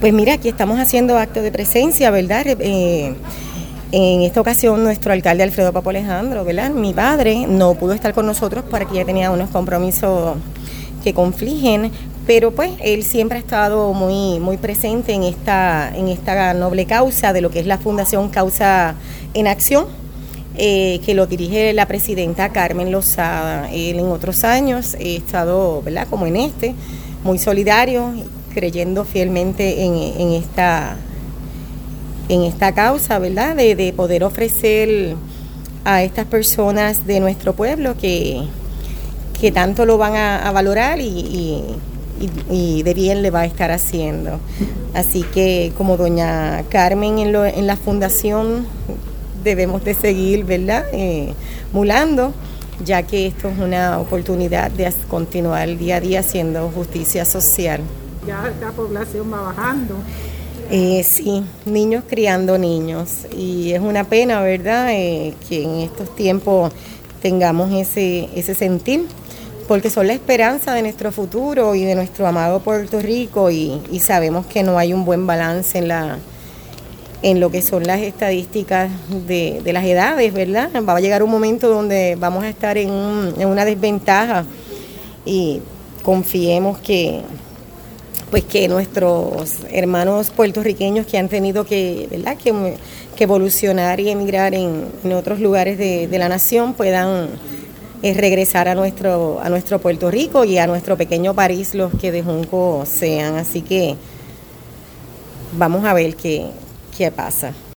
Pues mira, aquí estamos haciendo acto de presencia, ¿verdad? Eh, en esta ocasión nuestro alcalde Alfredo Papo Alejandro, ¿verdad? Mi padre no pudo estar con nosotros porque ya tenía unos compromisos que confligen, pero pues él siempre ha estado muy, muy presente en esta, en esta noble causa de lo que es la Fundación Causa en Acción, eh, que lo dirige la presidenta Carmen Lozada. Él en otros años he estado, ¿verdad? Como en este, muy solidario, creyendo fielmente en, esta, en esta causa, ¿verdad? De, poder ofrecer a estas personas de nuestro pueblo que, que tanto lo van a, valorar y, de bien le va a estar haciendo. Así que como doña Carmen en la fundación debemos de seguir, ¿verdad? Eh, mulando, ya que esto es una oportunidad de continuar día a día haciendo justicia social. Ya la población va bajando. Eh, sí, niños criando niños. Y es una pena, ¿verdad?, eh, que en estos tiempos tengamos ese, ese sentir porque son la esperanza de nuestro futuro y de nuestro amado Puerto Rico y, sabemos que no hay un buen balance en la en lo que son las estadísticas de, las edades, ¿verdad? Va a llegar un momento donde vamos a estar en, una desventaja y confiemos que pues que nuestros hermanos puertorriqueños que han tenido que, ¿verdad? que, evolucionar y emigrar en, otros lugares de, la nación puedan es regresar a nuestro, a nuestro Puerto Rico y a nuestro pequeño París, los que de Junco sean. Así que vamos a ver qué, qué pasa.